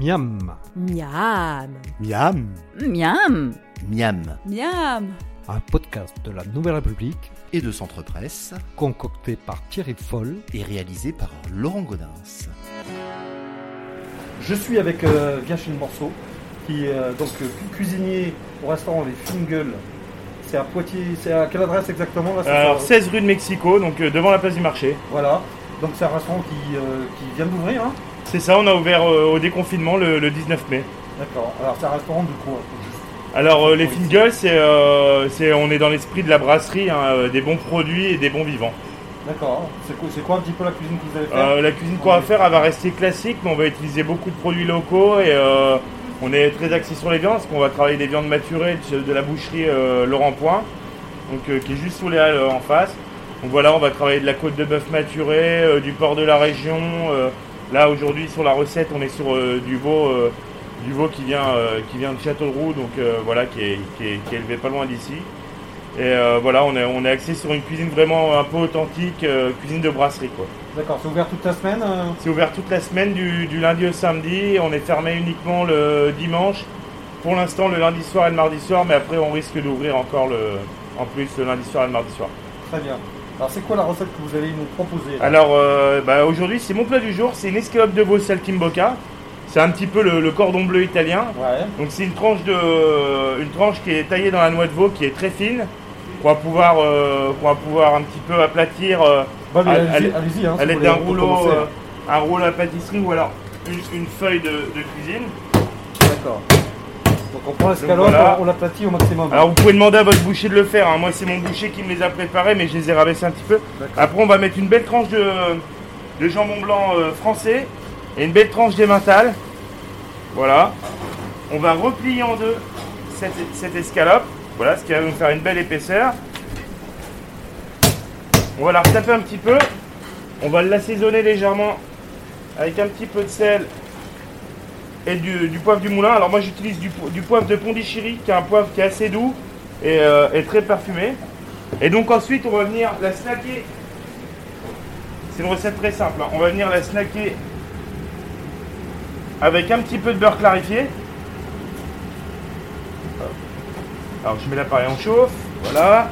Miam, Miam. Miam. Miam. Miam. Miam. un podcast de la Nouvelle République Et de Centre Presse concocté par Thierry Foll. et réalisé par Laurent Godin. Je suis avec euh, Virginie Morceau, qui est euh, donc euh, cuisinier au restaurant Les Fingles. C'est à Poitiers, c'est à quelle adresse exactement là, c'est Alors sur- 16 rue de Mexico, donc euh, devant la place du marché. Voilà, donc c'est un restaurant qui, euh, qui vient d'ouvrir, hein C'est ça, on a ouvert euh, au déconfinement le, le 19 mai. D'accord, alors c'est un restaurant de quoi Alors euh, les Oui. Fingers, c'est, euh, c'est- on est dans l'esprit de la brasserie, hein, euh, des bons produits et des bons vivants. D'accord, c'est quoi, c'est quoi un petit peu la cuisine que vous allez faire Euh, la cuisine qu'on va faire, elle va rester classique, mais on va utiliser beaucoup de produits locaux et euh, on est très axé sur les viandes, parce qu'on va travailler des viandes maturées de, de la boucherie euh, Laurent Point, donc, euh, qui est juste sous les halles euh, en face. Donc voilà, on va travailler de la côte de bœuf maturée, euh, du porc de la région. Là aujourd'hui sur la recette, on est sur euh, du veau, euh, du veau qui vient, euh, qui vient de Châteauroux, donc voilà, qui est, qui, est, qui est élevé pas loin d'ici. Et voilà, on est, on est axé sur une cuisine vraiment un peu authentique, cuisine de brasserie quoi. D'accord, c'est ouvert toute la semaine C'est ouvert toute la semaine, du, du lundi au samedi. On est fermé uniquement le dimanche. Pour l'instant, le lundi soir et le mardi soir, mais après, on risque d'ouvrir encore le, en plus le lundi soir et le mardi soir. Très bien. Alors c'est quoi la recette que vous allez nous proposer Alors, euh, bah, aujourd'hui, c'est mon plat du jour. C'est une escalope de veau saltimbocca. C'est un petit peu le, le cordon bleu italien. Ouais, Donc, c'est une tranche de, une tranche qui est taillée dans la noix de veau, qui est très fine, qu'on va pouvoir, euh, qu'on va pouvoir un petit peu aplatir. euh, Bah, elle- allez-y, hein, à l'aide d'un rouleau, euh, un rouleau à pâtisserie ou alors une, une feuille de, de cuisine. D'accord. Donc on prend l'escalope, voilà. on, l'aplatit au maximum. Alors vous pouvez demander à votre boucher de le faire. hein. Moi c'est mon boucher qui me les a préparés, mais je les ai rabaissés un petit peu. Après on va mettre une belle tranche de, de jambon blanc euh, français et une belle tranche d'emmental. Voilà. On va replier en deux cette, cette escalope. Voilà, ce qui va nous faire une belle épaisseur. On va la retaper un petit peu. On va l'assaisonner légèrement avec un petit peu de sel du, poivre du moulin. Alors moi j'utilise du, po- du poivre de Pondichéry qui est un poivre qui est assez doux et, euh, très parfumé. Et donc ensuite on va venir la snacker. C'est une recette très simple. hein. On va venir la snacker avec un petit peu de beurre clarifié. Alors je mets l'appareil en chauffe. Voilà.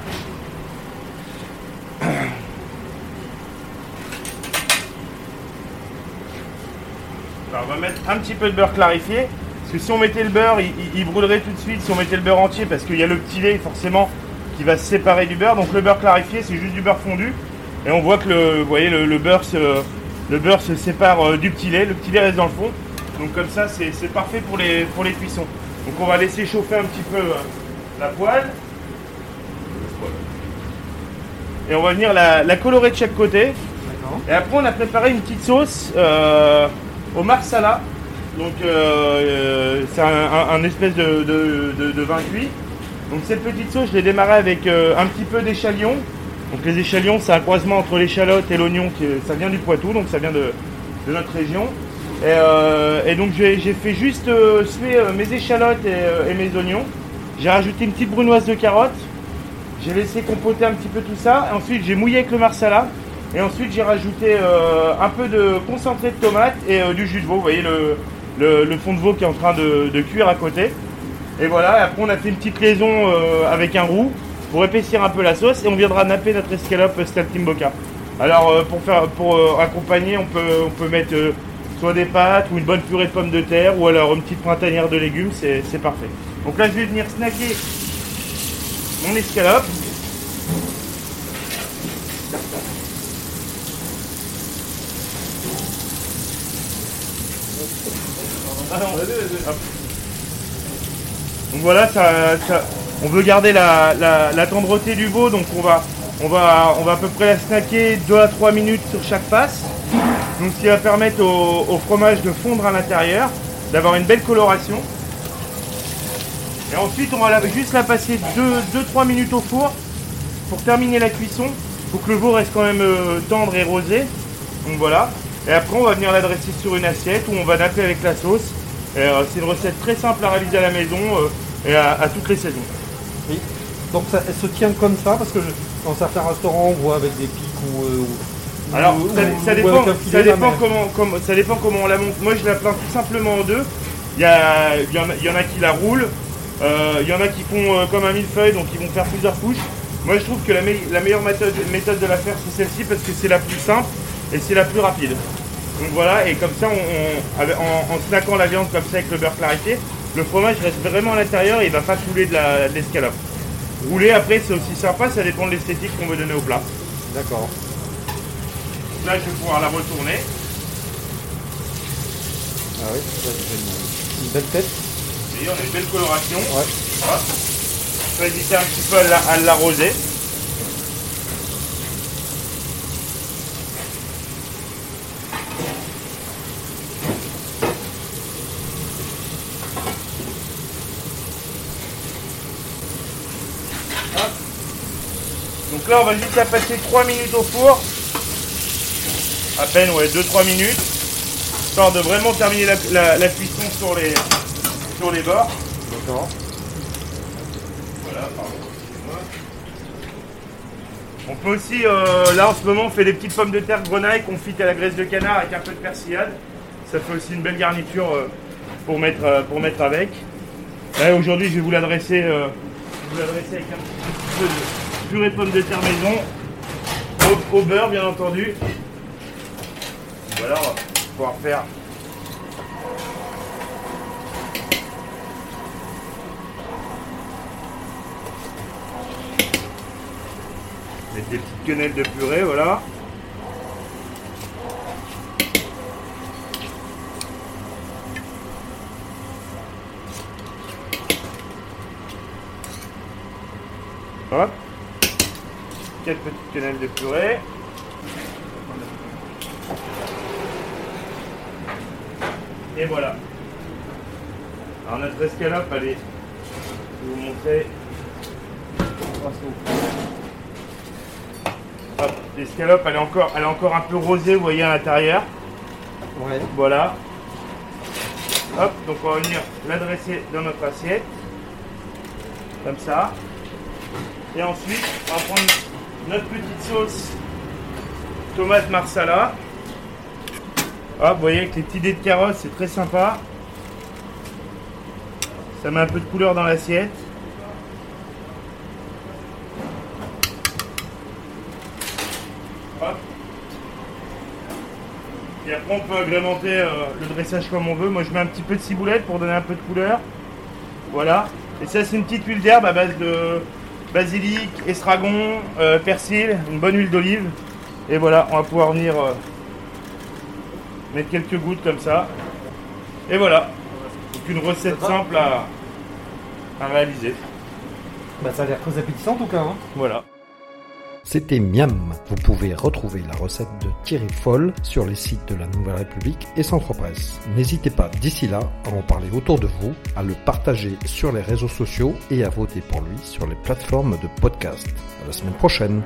Alors, on va mettre un petit peu de beurre clarifié. Parce que si on mettait le beurre, il, il- il brûlerait tout de suite si on mettait le beurre entier. Parce qu'il y a le petit lait forcément qui va se séparer du beurre. Donc le beurre clarifié, c'est juste du beurre fondu. Et on voit que le, vous voyez, le, le beurre, se, le beurre se sépare euh, du petit lait. Le petit lait reste dans le fond. Donc comme ça, c'est parfait pour les, pour les cuissons. Donc on va laisser chauffer un petit peu euh, la poêle. Et on va venir la, la colorer de chaque côté. Et après, on a préparé une petite sauce euh, au marsala. Donc, euh, euh, c'est un, espèce de, vin cuit. Donc, cette petite sauce, je l'ai démarrée avec euh, un petit peu d'échalion. Donc, les échalions, c'est un croisement entre l'échalote et l'oignon. Ça vient du Poitou, donc ça vient de, notre région. Et, donc, j'ai fait juste suer mes échalotes et, et mes oignons. J'ai rajouté une petite brunoise de carotte. J'ai laissé compoter un petit peu tout ça. Ensuite, j'ai mouillé avec le marsala. Et ensuite, j'ai rajouté euh, un peu de concentré de tomate et euh, du jus de veau. Vous voyez le, fond de veau qui est en train de, cuire à côté. Et voilà, et après, on a fait une petite liaison euh, avec un roux pour épaissir un peu la sauce. Et on viendra napper notre escalope Staltimboca. Alors, euh, pour, faire, pour accompagner, on peut, on peut mettre soit des pâtes ou une bonne purée de pommes de terre ou alors une petite printanière de légumes. C'est parfait. Donc là, je vais venir snacker mon escalope. Donc voilà, on veut garder la, tendreté du veau, donc on va, on, va, on va à peu près la snacker 2 à 3 minutes sur chaque face. Donc ce qui va permettre au, fromage de fondre à l'intérieur, d'avoir une belle coloration. Et ensuite on va juste la passer 2-3 minutes au four pour terminer la cuisson. Faut que le veau reste quand même euh, tendre et rosé. Donc voilà. Et après on va venir l'adresser sur une assiette où on va napper avec la sauce. Euh, c'est une recette très simple à réaliser à la maison euh, et à, à toutes les saisons. Donc ça, elle se tient comme ça parce que je- dans certains restaurants on voit avec des pics ou, euh, ou- Alors, Ou- ça, ou- ça ou dépend, filet, ça, dépend comment, ça dépend comment on la monte. Moi, je la plains tout simplement en deux. Il y, a, il y, en a, il y en a qui la roulent, euh, il y en a qui font comme un millefeuille, donc ils vont faire plusieurs couches. Moi, je trouve que la, me- la meilleure méthode, méthode de la faire, c'est celle-ci, parce que c'est la plus simple et c'est la plus rapide. Donc voilà, et comme ça, on, en, en snackant la viande comme ça avec le beurre clarifié, le fromage reste vraiment à l'intérieur et il va pas couler de l'escalope. Rouler après, c'est aussi sympa, ça dépend de l'esthétique qu'on veut donner au plat. D'accord. Là, je vais pouvoir la retourner. Ah oui, ça, une, une belle tête. Vous voyez, on a une belle coloration. Ouais. Voilà. Va hésiter un petit peu à la- Hop. Donc là, on va juste la passer 3 minutes au four. À peine, ouais, 2-3 minutes. Histoire de vraiment terminer la, la- la cuisson sur les, sur les bords. D'accord. Voilà, pardon. On peut aussi, euh, là en ce moment, on fait des petites pommes de terre grenaille confitées à la graisse de canard avec un peu de persillade. Ça fait aussi une belle garniture euh, pour, mettre, euh, pour mettre avec. Aujourd'hui, je vais vous l'adresser euh, je vais vous l'adresser avec un petit peu de purée de pommes de terre maison, au, au beurre bien entendu. Voilà, on va pouvoir faire Mettre des petites quenelles de purée, voilà. Hop. Quatre petites quenelles de purée. Et voilà. Alors notre escalope, allez, je vais vous montrer. Hop, l'escalope, elle est encore, elle est encore un peu rosée, vous voyez à l'intérieur. Ouais. Voilà. Hop, donc on va venir l'adresser dans notre assiette. Comme ça. Et ensuite, on va prendre notre petite sauce tomate marsala. Hop, vous voyez avec les petits dés de carottes, c'est très sympa. Ça met un peu de couleur dans l'assiette. Et après, on peut agrémenter euh, le dressage comme on veut. Moi, je mets un petit peu de ciboulette pour donner un peu de couleur. Voilà. Et ça, c'est une petite huile d'herbe à base de basilic, estragon, euh, persil, une bonne huile d'olive. Et voilà, on va pouvoir venir euh, mettre quelques gouttes comme ça. Et voilà. Donc une recette simple à, à réaliser. Bah, ça a l'air très appétissant en tout cas. Hein. Voilà. C'était Miam. Vous pouvez retrouver la recette de Thierry Foll sur les sites de la Nouvelle République et Centre Presse. N'hésitez pas d'ici là à en parler autour de vous, à le partager sur les réseaux sociaux et à voter pour lui sur les plateformes de podcast. À la semaine prochaine.